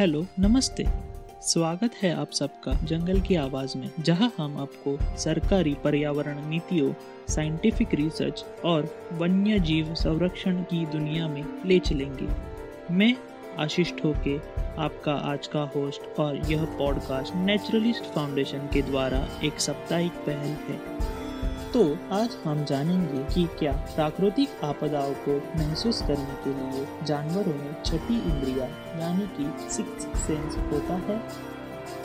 Hello, नमस्ते। स्वागत है आप सबका जंगल की आवाज़ में, जहाँ हम आपको सरकारी पर्यावरण नीतियों साइंटिफिक रिसर्च और वन्य जीव संरक्षण की दुनिया में ले चलेंगे। मैं आशीष ठोके, आपका आज का होस्ट और यह पॉडकास्ट नेचुरलिस्ट फाउंडेशन के द्वारा एक साप्ताहिक पहल है। तो आज हम जानेंगे कि क्या प्राकृतिक आपदाओं को महसूस करने के लिए जानवरों में छठी इंद्रिया, यानी कि सिक्स सेंस होता है।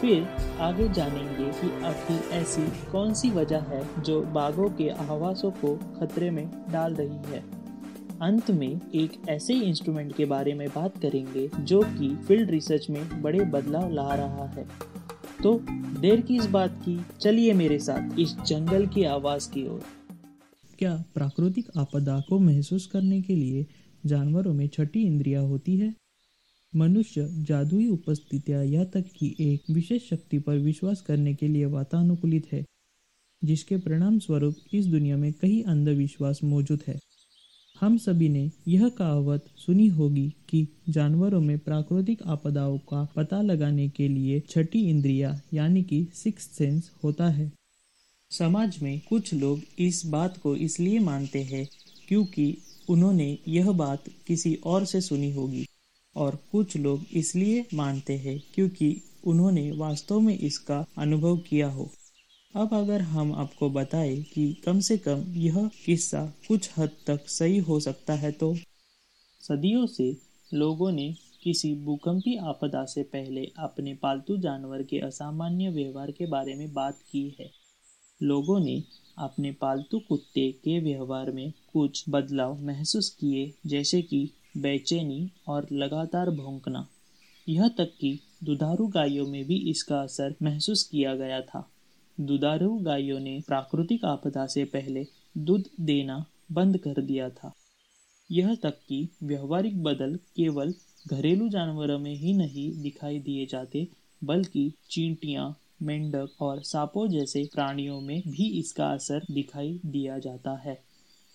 फिर आगे जानेंगे कि आखिर ऐसी कौन सी वजह है जो बाघों के आवासों को खतरे में डाल रही है। अंत में एक ऐसे इंस्ट्रूमेंट के बारे में बात करेंगे जो कि फ़ील्ड रिसर्च में बड़े बदलाव ला रहा है। तो देर की इस बात की, चलिए मेरे साथ इस जंगल की आवाज़ की ओर। क्या प्राकृतिक आपदा को महसूस करने के लिए जानवरों में छठी इंद्रिया होती है? मनुष्य जादुई उपस्थितियाँ या तक कि एक विशेष शक्ति पर विश्वास करने के लिए वातानुकूलित है, जिसके परिणाम स्वरूप इस दुनिया में कई अंधविश्वास मौजूद है। हम सभी ने यह कहावत सुनी होगी कि जानवरों में प्राकृतिक आपदाओं का पता लगाने के लिए छठी इंद्रिया, यानी कि सिक्स सेंस होता है। समाज में कुछ लोग इस बात को इसलिए मानते हैं क्योंकि उन्होंने यह बात किसी और से सुनी होगी। और कुछ लोग इसलिए मानते हैं क्योंकि उन्होंने वास्तव में इसका अनुभव किया हो। अब अगर हम आपको बताएँ कि कम से कम यह किस्सा कुछ हद तक सही हो सकता है तो? सदियों से लोगों ने किसी भूकंपी आपदा से पहले अपने पालतू जानवर के असामान्य व्यवहार के बारे में बात की है। लोगों ने अपने पालतू कुत्ते के व्यवहार में कुछ बदलाव महसूस किए, जैसे कि बेचैनी और लगातार भौंकना। यह तक कि दुधारू गायों में भी इसका असर महसूस किया गया था। दुधारू गायों ने प्राकृतिक आपदा से पहले दूध देना बंद कर दिया था। यह तक कि व्यवहारिक बदल केवल घरेलू जानवरों में ही नहीं दिखाई दिए जाते, बल्कि चींटियाँ, मेंढक और सांपों जैसे प्राणियों में भी इसका असर दिखाई दिया जाता है।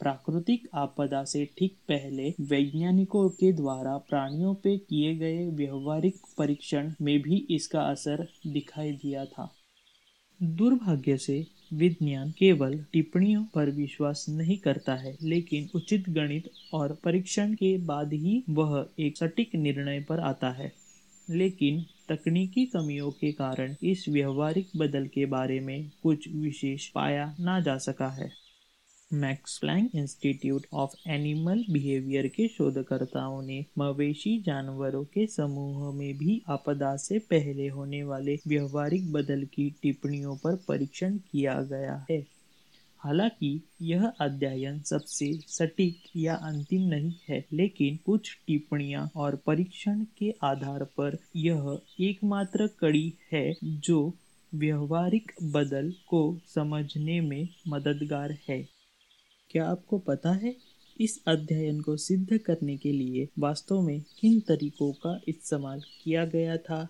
प्राकृतिक आपदा से ठीक पहले वैज्ञानिकों के द्वारा प्राणियों पे किए गए व्यवहारिक परीक्षण में भी इसका असर दिखाई दिया था। दुर्भाग्य से विज्ञान केवल टिप्पणियों पर विश्वास नहीं करता है, लेकिन उचित गणित और परीक्षण के बाद ही वह एक सटीक निर्णय पर आता है। लेकिन तकनीकी कमियों के कारण इस व्यवहारिक बदल के बारे में कुछ विशेष पाया ना जा सका है। Max Planck Institute of Animal Behaviour के शोधकर्ताओं ने मवेशी जानवरों के समूह में भी आपदा से पहले होने वाले व्यवहारिक बदल की टिप्पणियों पर परीक्षण किया गया है। हालाँकि, यह अध्ययन सबसे सटीक या अंतिम नहीं है, लेकिन कुछ टिप्पणियाँ और परीक्षण के आधार पर यह एकमात्र कड़ी है जो व्यवहारिक बदल को समझने में मददगार है। क्या आपको पता है इस अध्ययन को सिद्ध करने के लिए वास्तव में किन तरीकों का इस्तेमाल किया गया था?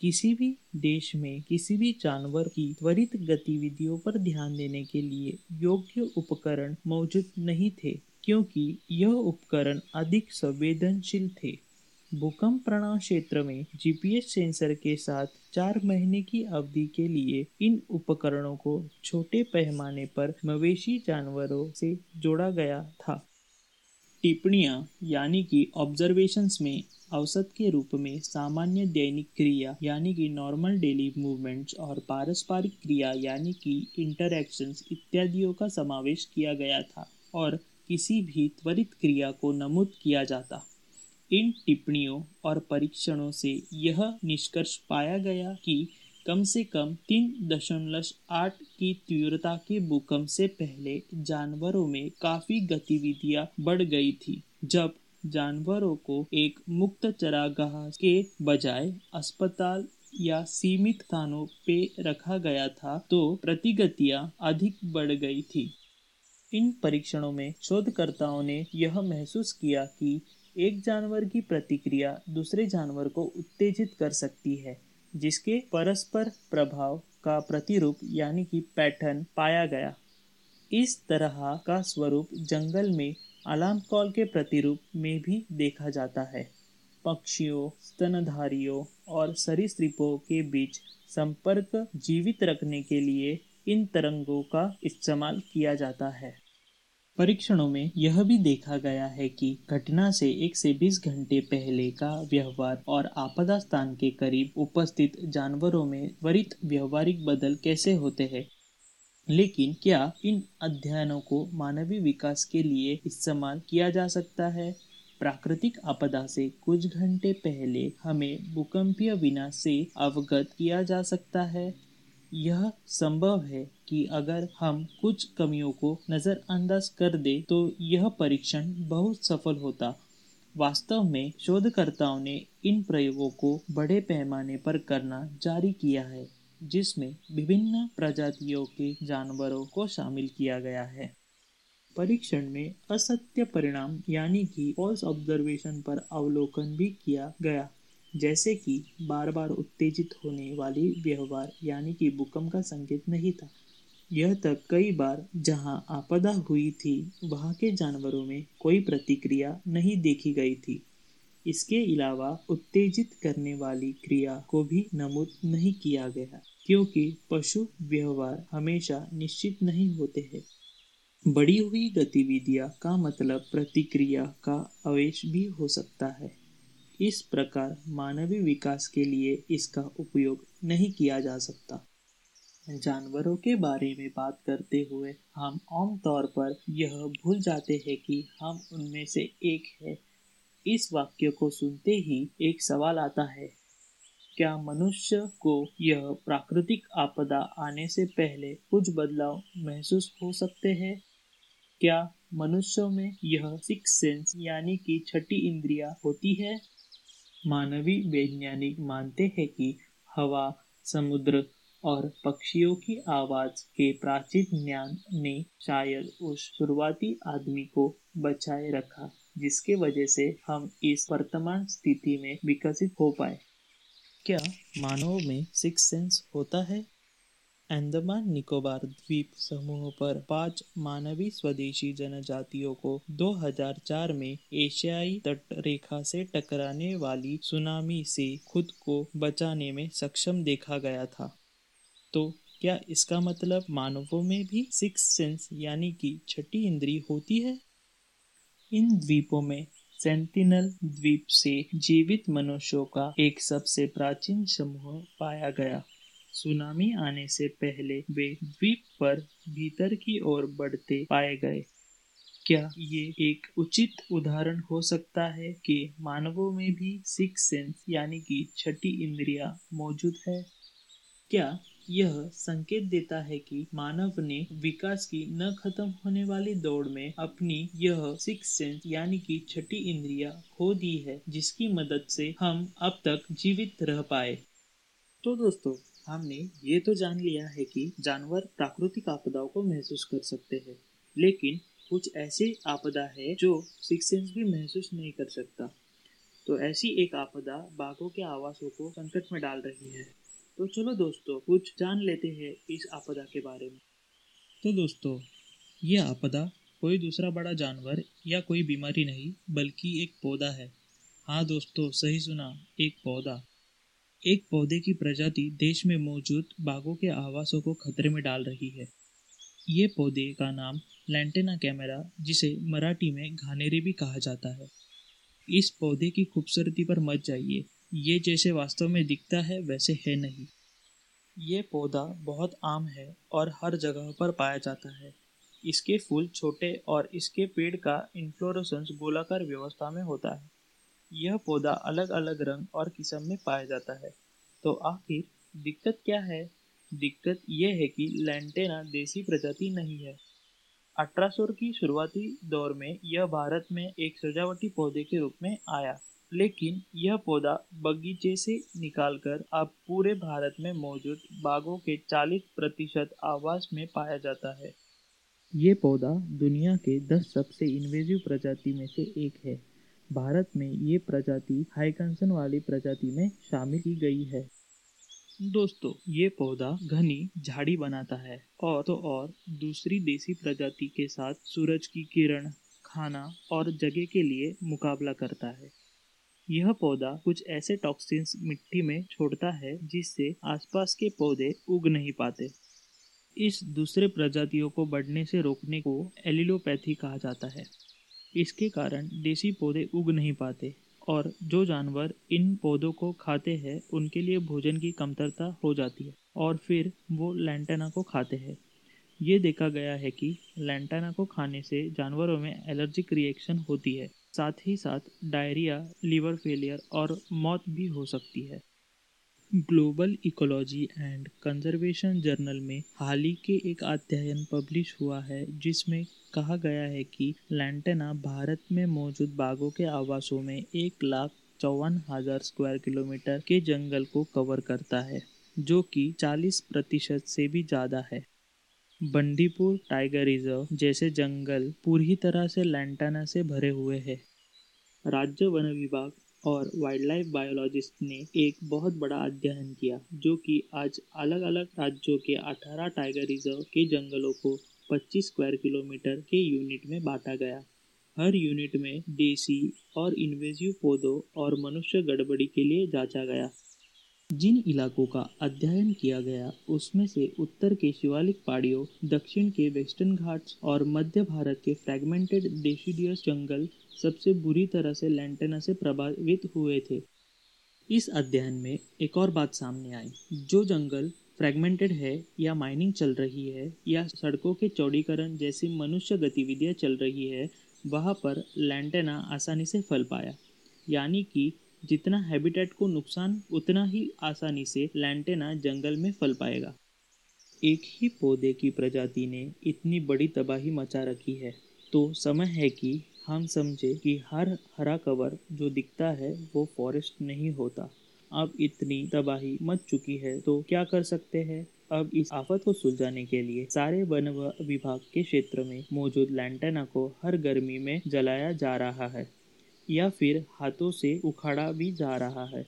किसी भी देश में किसी भी जानवर की त्वरित गतिविधियों पर ध्यान देने के लिए योग्य उपकरण मौजूद नहीं थे, क्योंकि यह उपकरण अधिक संवेदनशील थे। भूकंप प्रणाम क्षेत्र में जीपीएस सेंसर के साथ चार महीने की अवधि के लिए इन उपकरणों को छोटे पैमाने पर मवेशी जानवरों से जोड़ा गया था। टिप्पणियाँ, यानी कि ऑब्जर्वेशंस में औसत के रूप में सामान्य दैनिक क्रिया, यानी कि नॉर्मल डेली मूवमेंट्स और पारस्परिक क्रिया, यानी कि इंटरैक्शंस इत्यादियों का समावेश किया गया था और किसी भी त्वरित क्रिया को नमूद किया जाता। इन टिप्पणियों और परीक्षणों से यह निष्कर्ष पाया गया कि कम से कम तीन दशमलव आठ की तीव्रता के भूकंप से पहले जानवरों में काफ़ी गतिविधियाँ बढ़ गई थी, जब जानवरों को एक मुक्त चरागाह के बजाय अस्पताल या सीमित स्थानों पे रखा गया था तो प्रतिगतियाँ अधिक बढ़ गई थी। इन परीक्षणों में शोधकर्ताओं ने यह महसूस किया कि एक जानवर की प्रतिक्रिया दूसरे जानवर को उत्तेजित कर सकती है, जिसके परस्पर प्रभाव का प्रतिरूप यानी कि पैटर्न पाया गया। इस तरह का स्वरूप जंगल में अलार्म कॉल के प्रतिरूप में भी देखा जाता है। पक्षियों, स्तनधारियों और सरीसृपों के बीच संपर्क जीवित रखने के लिए इन तरंगों का इस्तेमाल किया जाता है। परीक्षणों में यह भी देखा गया है कि घटना से एक से बीस घंटे पहले का व्यवहार और आपदा स्थान के करीब उपस्थित जानवरों में त्वरित व्यवहारिक बदल कैसे होते हैं? लेकिन क्या इन अध्ययनों को मानवीय विकास के लिए इस्तेमाल किया जा सकता है? प्राकृतिक आपदा से कुछ घंटे पहले हमें भूकंपीय विनाश से अवगत किया जा सकता है। यह संभव है कि अगर हम कुछ कमियों को नज़रअंदाज कर दे तो यह परीक्षण बहुत सफल होता। वास्तव में, शोधकर्ताओं ने इन प्रयोगों को बड़े पैमाने पर करना जारी किया है, जिसमें विभिन्न प्रजातियों के जानवरों को शामिल किया गया है। परीक्षण में असत्य परिणाम, यानी कि फॉल्स ऑब्जर्वेशन पर अवलोकन भी किया गया। जैसे कि बार बार उत्तेजित होने वाली व्यवहार, यानी कि भूकंप का संकेत नहीं था। यह तक कई बार जहाँ आपदा हुई थी, वहाँ के जानवरों में कोई प्रतिक्रिया नहीं देखी गई थी। इसके अलावा उत्तेजित करने वाली क्रिया को भी नमूद नहीं किया गया, क्योंकि पशु व्यवहार हमेशा निश्चित नहीं होते हैं। बढ़ी हुई गतिविधियाँ का मतलब प्रतिक्रिया का अवेश भी हो सकता है। इस प्रकार मानवीय विकास के लिए इसका उपयोग नहीं किया जा सकता। जानवरों के बारे में बात करते हुए हम आमतौर पर यह भूल जाते हैं कि हम उनमें से एक है। इस वाक्य को सुनते ही एक सवाल आता है, क्या मनुष्य को यह प्राकृतिक आपदा आने से पहले कुछ बदलाव महसूस हो सकते हैं? क्या मनुष्यों में यह सिक्स सेंस यानी कि छठी इंद्रिया होती है? मानवीय वैज्ञानिक मानते हैं कि हवा, समुद्र और पक्षियों की आवाज़ के प्राचीन ज्ञान ने शायद उस शुरुआती आदमी को बचाए रखा, जिसके वजह से हम इस वर्तमान स्थिति में विकसित हो पाए। क्या मानव में सिक्स सेंस होता है? अंडमान निकोबार द्वीप समूह पर पाँच मानवी स्वदेशी जनजातियों को 2004 में एशियाई तट रेखा से टकराने वाली सुनामी से खुद को बचाने में सक्षम देखा गया था। तो क्या इसका मतलब मानवों में भी सिक्स सेंस यानी कि छठी इंद्री होती है? इन द्वीपों में सेंटिनल द्वीप से जीवित मनुष्यों का एक सबसे प्राचीन समूह पाया गया। सुनामी आने से पहले वे द्वीप पर भीतर की ओर बढ़ते पाए गए। क्या ये एक उचित उदाहरण हो सकता है कि मानवों में भी सिक्स सेंस यानी कि छठी इंद्रिया मौजूद है? क्या यह संकेत देता है कि मानव ने विकास की न खत्म होने वाली दौड़ में अपनी यह सिक्स सेंस यानी कि छठी इंद्रिया खो दी है, जिसकी मदद से हम अब तक जीवित रह पाए? तो दोस्तों हमने ये तो जान लिया है कि जानवर प्राकृतिक आपदाओं को महसूस कर सकते हैं, लेकिन कुछ ऐसी आपदा है जो सिक्स सेंस भी महसूस नहीं कर सकता। तो ऐसी एक आपदा बाघों के आवासों को संकट में डाल रही है। तो चलो दोस्तों, कुछ जान लेते हैं इस आपदा के बारे में। तो दोस्तों, ये आपदा कोई दूसरा बड़ा जानवर या कोई बीमारी नहीं, बल्कि एक पौधा है। हाँ दोस्तों, सही सुना, एक पौधा। एक पौधे की प्रजाति देश में मौजूद बाघों के आवासों को खतरे में डाल रही है। ये पौधे का नाम लैंटेना कैमेरा जिसे मराठी में घानेरी भी कहा जाता है। इस पौधे की खूबसूरती पर मत जाइए। ये जैसे वास्तव में दिखता है, वैसे है नहीं। ये पौधा बहुत आम है और हर जगह पर पाया जाता है। इसके फूल छोटे और इसके पेड़ का इन्फ्लोरोसेंस गोलाकार व्यवस्था में होता है। यह पौधा अलग अलग रंग और किस्म में पाया जाता है। तो आखिर दिक्कत क्या है? दिक्कत यह है कि लैंटेना देसी प्रजाति नहीं है। अठारह की शुरुआती दौर में यह भारत में एक सजावटी पौधे के रूप में आया। लेकिन यह पौधा बगीचे से निकालकर अब पूरे भारत में मौजूद बागों के 40 प्रतिशत आवास में पाया जाता है। ये पौधा दुनिया के 10 सबसे इन्वेजिव प्रजाति में से एक है। भारत में ये प्रजाति हाईकंसन वाली प्रजाति में शामिल की गई है। दोस्तों, ये पौधा घनी, झाड़ी बनाता है और तो और दूसरी देसी प्रजाति के साथ सूरज की किरण, खाना और जगह के लिए मुकाबला करता है। यह पौधा कुछ ऐसे टॉक्सिन्स मिट्टी में छोड़ता है जिससे आसपास के पौधे उग नहीं पाते। इस दूसरे प्रजातियों को बढ़ने से रोकने को एलिलोपैथी कहा जाता है। इसके कारण देसी पौधे उग नहीं पाते और जो जानवर इन पौधों को खाते हैं, उनके लिए भोजन की कमतरता हो जाती है और फिर वो लैंटाना को खाते हैं। ये देखा गया है कि लैंटाना को खाने से जानवरों में एलर्जिक रिएक्शन होती है। साथ ही साथ डायरिया लीवर फेलियर और मौत भी हो सकती है। Global Ecology and Conservation journal में हाल ही के एक अध्ययन पब्लिश हुआ है, जिसमें कहा गया है कि लैंटेना भारत में मौजूद बाघों के आवासों में एक लाख चौवन हज़ार स्क्वायर किलोमीटर के जंगल को कवर करता है, जो कि 40 प्रतिशत से भी ज़्यादा है। बंडीपुर टाइगर रिज़र्व जैसे जंगल पूरी तरह से लैंटाना से भरे हुए हैं। राज्य वन विभाग और वाइल्ड लाइफ बायोलॉजिस्ट ने एक बहुत बड़ा अध्ययन किया, जो कि आज अलग अलग राज्यों के 18 टाइगर रिज़र्व के जंगलों को 25 स्क्वायर किलोमीटर के यूनिट में बांटा गया। हर यूनिट में देसी और इन्वेजिव पौधों और मनुष्य गड़बड़ी के लिए जांचा गया। जिन इलाकों का अध्ययन किया गया, उसमें से उत्तर के शिवालिक पहाड़ियों, दक्षिण के वेस्टर्न घाट्स और मध्य भारत के फ्रेगमेंटेड डेसिडियस जंगल सबसे बुरी तरह से लैंटेना से प्रभावित हुए थे। इस अध्ययन में एक और बात सामने आई, जो जंगल फ्रेगमेंटेड है या माइनिंग चल रही है या सड़कों के चौड़ीकरण जैसी मनुष्य गतिविधियाँ चल रही है, वहाँ पर लैंटेना आसानी से फल पाया। यानी कि जितना हैबिटेट को नुकसान, उतना ही आसानी से लैंटेना जंगल में फल पाएगा। एक ही पौधे की प्रजाति ने इतनी बड़ी तबाही मचा रखी है तो समय है कि हम समझे कि हर हरा कवर जो दिखता है, वो फॉरेस्ट नहीं होता। अब इतनी तबाही मच चुकी है तो क्या कर सकते हैं? अब इस आफत को सुलझाने के लिए सारे वन विभाग के क्षेत्र में मौजूद लैंटेना को हर गर्मी में जलाया जा रहा है। या फिर हाथों से उखाड़ा भी जा रहा है।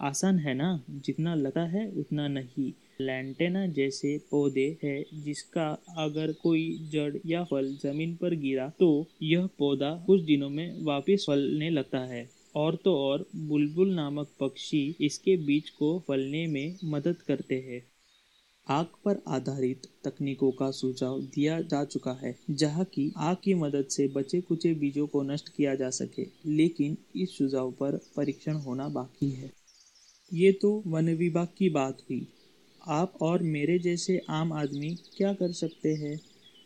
आसान है ना? जितना लगता है, उतना नहीं। लैंटेना जैसे पौधे है, जिसका अगर कोई जड़ या फल ज़मीन पर गिरा तो यह पौधा कुछ दिनों में वापस फलने लगता है। और तो और, बुलबुल नामक पक्षी इसके बीज को फलने में मदद करते हैं। आग पर आधारित तकनीकों का सुझाव दिया जा चुका है, जहाँ की आग की मदद से बचे कुचे बीजों को नष्ट किया जा सके, लेकिन इस सुझाव पर परीक्षण होना बाकी है। ये तो वन विभाग की बात हुई। आप और मेरे जैसे आम आदमी क्या कर सकते हैं?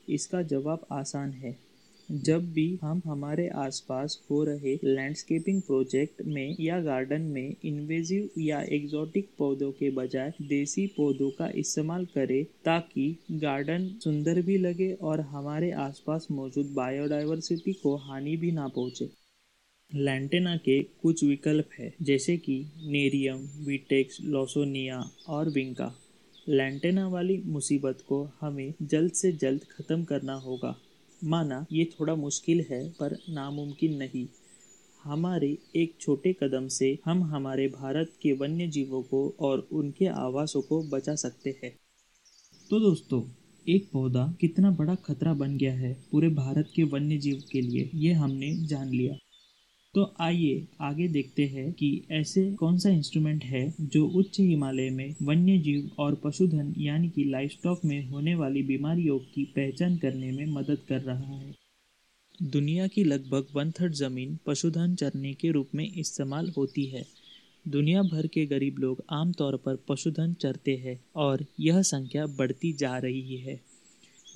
इसका जवाब आसान है। जब भी हम हमारे आसपास हो रहे लैंडस्केपिंग प्रोजेक्ट में या गार्डन में इन्वेजिव या एग्जॉटिक पौधों के बजाय देसी पौधों का इस्तेमाल करें ताकि गार्डन सुंदर भी लगे और हमारे आसपास मौजूद बायोडाइवर्सिटी को हानि भी ना पहुँचे। लैंटेना के कुछ विकल्प है, जैसे कि नेरियम विटेक्स लोसोनिया और विंका लैंटेना वाली मुसीबत को हमें जल्द से जल्द ख़त्म करना होगा। माना ये थोड़ा मुश्किल है, पर नामुमकिन नहीं। हमारे एक छोटे कदम से हम हमारे भारत के वन्य जीवों को और उनके आवासों को बचा सकते हैं। तो दोस्तों, एक पौधा कितना बड़ा खतरा बन गया है पूरे भारत के वन्य जीव के लिए, ये हमने जान लिया। तो आइए आगे देखते हैं कि ऐसे कौन सा इंस्ट्रूमेंट है जो उच्च हिमालय में वन्य जीव और पशुधन, यानी कि लाइफ स्टॉक में होने वाली बीमारियों की पहचान करने में मदद कर रहा है। दुनिया की लगभग वन थर्ड ज़मीन पशुधन चरने के रूप में इस्तेमाल होती है। दुनिया भर के गरीब लोग आमतौर पर पशुधन चरते हैं और यह संख्या बढ़ती जा रही है।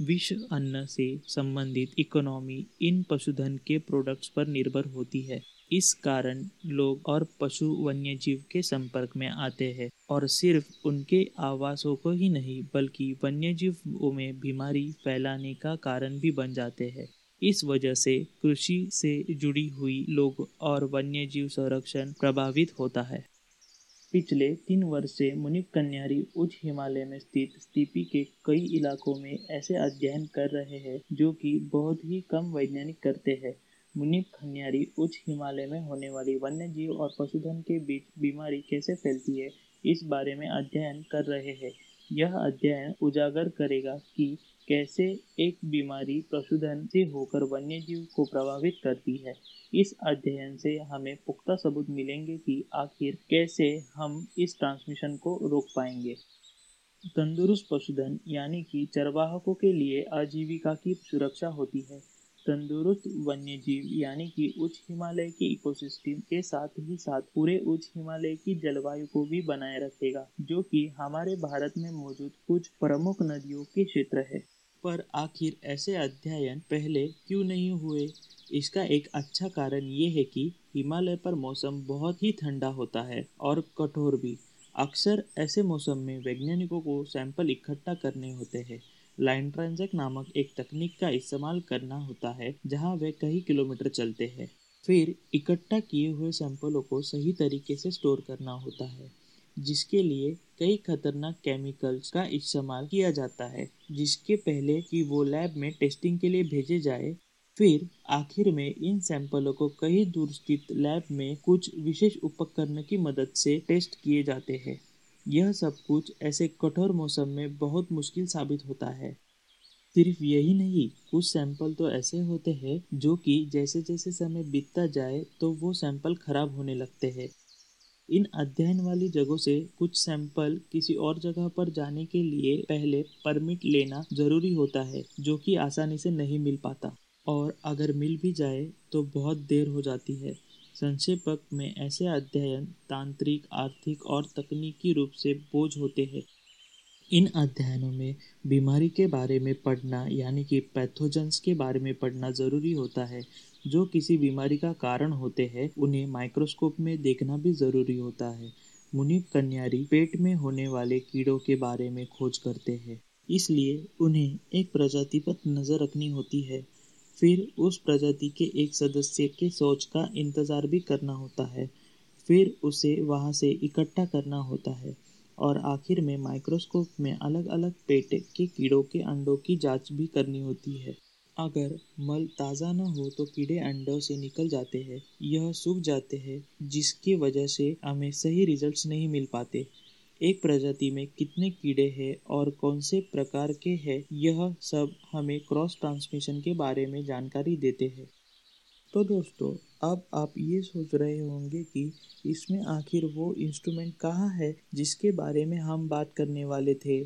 विश्व अन्न से संबंधित इकोनॉमी इन पशुधन के प्रोडक्ट्स पर निर्भर होती है। इस कारण लोग और पशु वन्य जीव के संपर्क में आते हैं और सिर्फ़ उनके आवासों को ही नहीं, बल्कि वन्य जीवों में बीमारी फैलाने का कारण भी बन जाते हैं। इस वजह से कृषि से जुड़ी हुई लोग और वन्य जीव संरक्षण प्रभावित होता है। पिछले तीन वर्ष से मुनिप कन्यारी उच्च हिमालय में स्थित स्थिति के कई इलाकों में ऐसे अध्ययन कर रहे हैं, जो कि बहुत ही कम वैज्ञानिक करते हैं। मुनिप कन्यारी उच्च हिमालय में होने वाली वन्य जीव और पशुधन के बीच बीमारी कैसे फैलती है, इस बारे में अध्ययन कर रहे हैं। यह अध्ययन उजागर करेगा कि कैसे एक बीमारी पशुधन से होकर वन्य जीव को प्रभावित करती है। इस अध्ययन से हमें पुख्ता सबूत मिलेंगे कि आखिर कैसे हम इस ट्रांसमिशन को रोक पाएँगे। तंदुरुस्त पशुधन, यानी कि चरवाहकों के लिए आजीविका की सुरक्षा होती है। तंदुरुस्त वन्य जीव यानी कि उच्च हिमालय के इकोसिस्टम के साथ ही साथ पूरे उच्च हिमालय की जलवायु को भी बनाए रखेगा, जो कि हमारे भारत में मौजूद कुछ प्रमुख नदियों के क्षेत्र है। पर आखिर ऐसे अध्ययन पहले क्यों नहीं हुए? इसका एक अच्छा कारण ये है कि हिमालय पर मौसम बहुत ही ठंडा होता है और कठोर भी। अक्सर ऐसे मौसम में वैज्ञानिकों को सैंपल इकट्ठा करने होते हैं। लाइन ट्रांजेक्ट नामक एक तकनीक का इस्तेमाल करना होता है, जहाँ वे कई किलोमीटर चलते हैं। फिर इकट्ठा किए हुए सैंपलों को सही तरीके से स्टोर करना होता है, जिसके लिए कई खतरनाक केमिकल्स का इस्तेमाल किया जाता है, जिसके पहले कि वो लैब में टेस्टिंग के लिए भेजे जाए। फिर आखिर में इन सैंपलों को कहीं दूर स्थित लैब में कुछ विशेष उपकरण की मदद से टेस्ट किए जाते हैं। यह सब कुछ ऐसे कठोर मौसम में बहुत मुश्किल साबित होता है। सिर्फ़ यही नहीं, कुछ सैंपल तो ऐसे होते हैं जो कि जैसे जैसे समय बीतता जाए तो वो सैंपल खराब होने लगते हैं। इन अध्ययन वाली जगहों से कुछ सैंपल किसी और जगह पर जाने के लिए पहले परमिट लेना ज़रूरी होता है, जो कि आसानी से नहीं मिल पाता। और अगर मिल भी जाए तो बहुत देर हो जाती है। संक्षेपक में ऐसे अध्ययन तांत्रिक, आर्थिक और तकनीकी रूप से बोझ होते हैं। इन अध्ययनों में बीमारी के बारे में पढ़ना, यानी कि पैथोजेंस के बारे में पढ़ना ज़रूरी होता है। जो किसी बीमारी का कारण होते हैं, उन्हें माइक्रोस्कोप में देखना भी ज़रूरी होता है। मुनीब कन्यारी पेट में होने वाले कीड़ों के बारे में खोज करते हैं। इसलिए उन्हें एक प्रजाति पर नज़र रखनी होती है। फिर उस प्रजाति के एक सदस्य के सोच का इंतज़ार भी करना होता है। फिर उसे वहाँ से इकट्ठा करना होता है और आखिर में माइक्रोस्कोप में अलग अलग पेट के कीड़ों के अंडों की जाँच भी करनी होती है। अगर मल ताज़ा न हो तो कीड़े अंडों से निकल जाते हैं, यह सूख जाते हैं, जिसकी वजह से हमें सही रिजल्ट्स नहीं मिल पाते। एक प्रजाति में कितने कीड़े हैं और कौन से प्रकार के हैं, यह सब हमें क्रॉस ट्रांसमिशन के बारे में जानकारी देते हैं। तो दोस्तों, अब आप ये सोच रहे होंगे कि इसमें आखिर वो इंस्ट्रूमेंट कहाँ है जिसके बारे में हम बात करने वाले थे।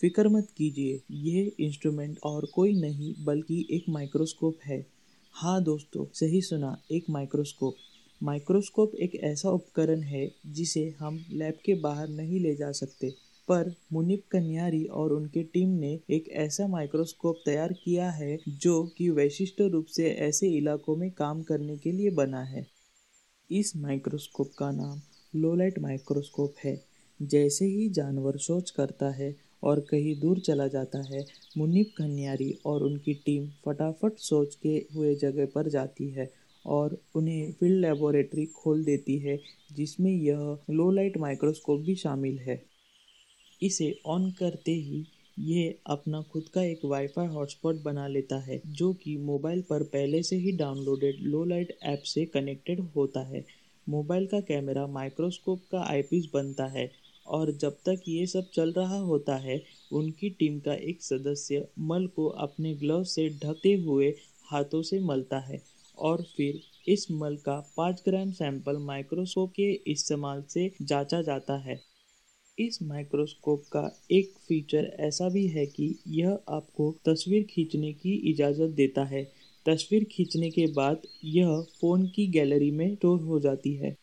फ़िक्र मत कीजिए, यह इंस्ट्रूमेंट और कोई नहीं, बल्कि एक माइक्रोस्कोप है। हाँ दोस्तों, सही सुना, एक माइक्रोस्कोप माइक्रोस्कोप एक ऐसा उपकरण है जिसे हम लैब के बाहर नहीं ले जा सकते, पर मुनिप कन्यारी और उनके टीम ने एक ऐसा माइक्रोस्कोप तैयार किया है जो कि वैशिष्ट रूप से ऐसे इलाकों में काम करने के लिए बना है। इस माइक्रोस्कोप का नाम लोलाइट माइक्रोस्कोप है। जैसे ही जानवर सोच करता है और कहीं दूर चला जाता है मुनिप कन्यारी और उनकी टीम फटाफट सोच के हुए जगह पर जाती है और उन्हें फ़ील्ड लेबोरेटरी खोल देती है, जिसमें यह लो लाइट माइक्रोस्कोप भी शामिल है। इसे ऑन करते ही यह अपना खुद का एक वाईफाई हॉटस्पॉट बना लेता है, जो कि मोबाइल पर पहले से ही डाउनलोडेड लो लाइट ऐप से कनेक्टेड होता है। मोबाइल का कैमरा माइक्रोस्कोप का आईपीस बनता है, और जब तक ये सब चल रहा होता है, उनकी टीम का एक सदस्य मल को अपने ग्लव से ढकते हुए हाथों से मलता है। और फिर इस मल का पाँच ग्राम सैंपल माइक्रोस्कोप के इस्तेमाल से जांचा जाता है। इस माइक्रोस्कोप का एक फीचर ऐसा भी है कि यह आपको तस्वीर खींचने की इजाज़त देता है। तस्वीर खींचने के बाद यह फ़ोन की गैलरी में स्टोर हो जाती है।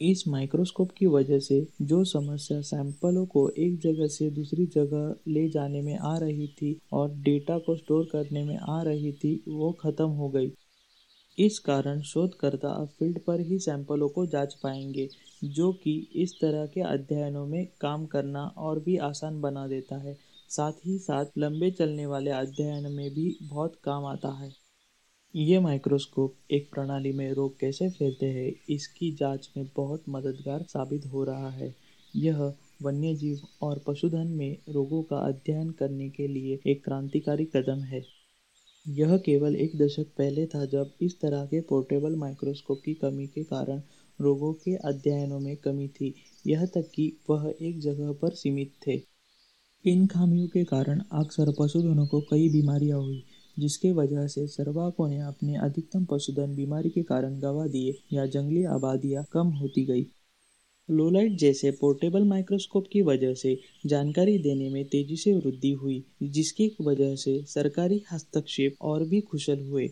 इस माइक्रोस्कोप की वजह से जो समस्या सैंपलों को एक जगह से दूसरी जगह ले जाने में आ रही थी और डेटा को स्टोर करने में आ रही थी, वो ख़त्म हो गई। इस कारण शोधकर्ता अब फ़ील्ड पर ही सैंपलों को जाँच पाएँगे, जो कि इस तरह के अध्ययनों में काम करना और भी आसान बना देता है। साथ ही साथ लंबे चलने वाले अध्ययन में भी बहुत काम आता है। ये माइक्रोस्कोप एक प्रणाली में रोग कैसे फैलते हैं, इसकी जाँच में बहुत मददगार साबित हो रहा है। यह वन्य जीव और पशुधन में रोगों का अध्ययन करने के लिए एक क्रांतिकारी कदम है। यह केवल एक दशक पहले था जब इस तरह के पोर्टेबल माइक्रोस्कोप की कमी के कारण रोगों के अध्ययनों में कमी थी। यह तक कि वह एक जगह पर सीमित थे। इन खामियों के कारण अक्सर पशुधनों को कई बीमारियाँ हुई, जिसके वजह से सर्वाकों ने अपने अधिकतम पशुधन बीमारी के कारण गवा दिए या जंगली आबादियाँ कम होती गई। लोलाइट जैसे पोर्टेबल माइक्रोस्कोप की वजह से जानकारी देने में तेज़ी से वृद्धि हुई, जिसकी वजह से सरकारी हस्तक्षेप और भी कुशल हुए।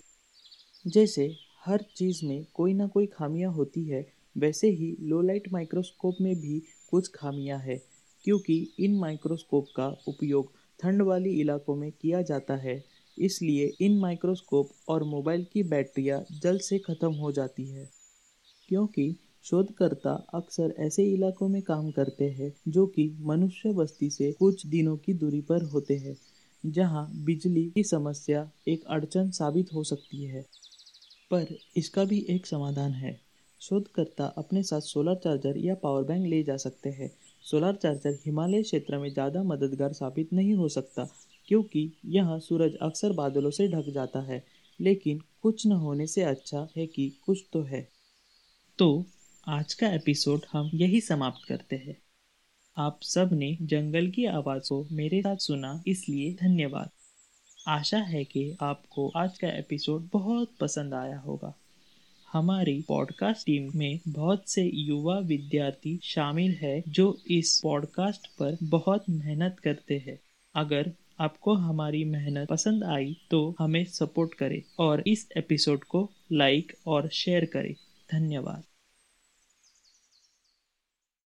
जैसे हर चीज़ में कोई ना कोई खामियाँ होती है, वैसे ही लोलाइट माइक्रोस्कोप में भी कुछ खामियाँ है, क्योंकि इन माइक्रोस्कोप का उपयोग ठंड वाली इलाकों में किया जाता है। इसलिए इन माइक्रोस्कोप और मोबाइल की बैटरियाँ जल्द से ख़त्म हो जाती है, क्योंकि शोधकर्ता अक्सर ऐसे इलाकों में काम करते हैं, जो कि मनुष्य बस्ती से कुछ दिनों की दूरी पर होते हैं, जहाँ बिजली की समस्या एक अड़चन साबित हो सकती है। पर इसका भी एक समाधान है। शोधकर्ता अपने साथ सोलर चार्जर या पावर बैंक ले जा सकते हैं। सोलर चार्जर हिमालय क्षेत्र में ज़्यादा मददगार साबित नहीं हो सकता, क्योंकि यहाँ सूरज अक्सर बादलों से ढक जाता है, लेकिन कुछ न होने से अच्छा है कि कुछ तो है। तो आज का एपिसोड हम यही समाप्त करते हैं। आप सबने जंगल की आवाज़ को मेरे साथ सुना, इसलिए धन्यवाद। आशा है कि आपको आज का एपिसोड बहुत पसंद आया होगा। हमारी पॉडकास्ट टीम में बहुत से युवा विद्यार्थी शामिल है जो इस पॉडकास्ट पर बहुत मेहनत करते हैं। अगर आपको हमारी मेहनत पसंद आई तो हमें सपोर्ट करें और इस एपिसोड को लाइक और शेयर करें। धन्यवाद।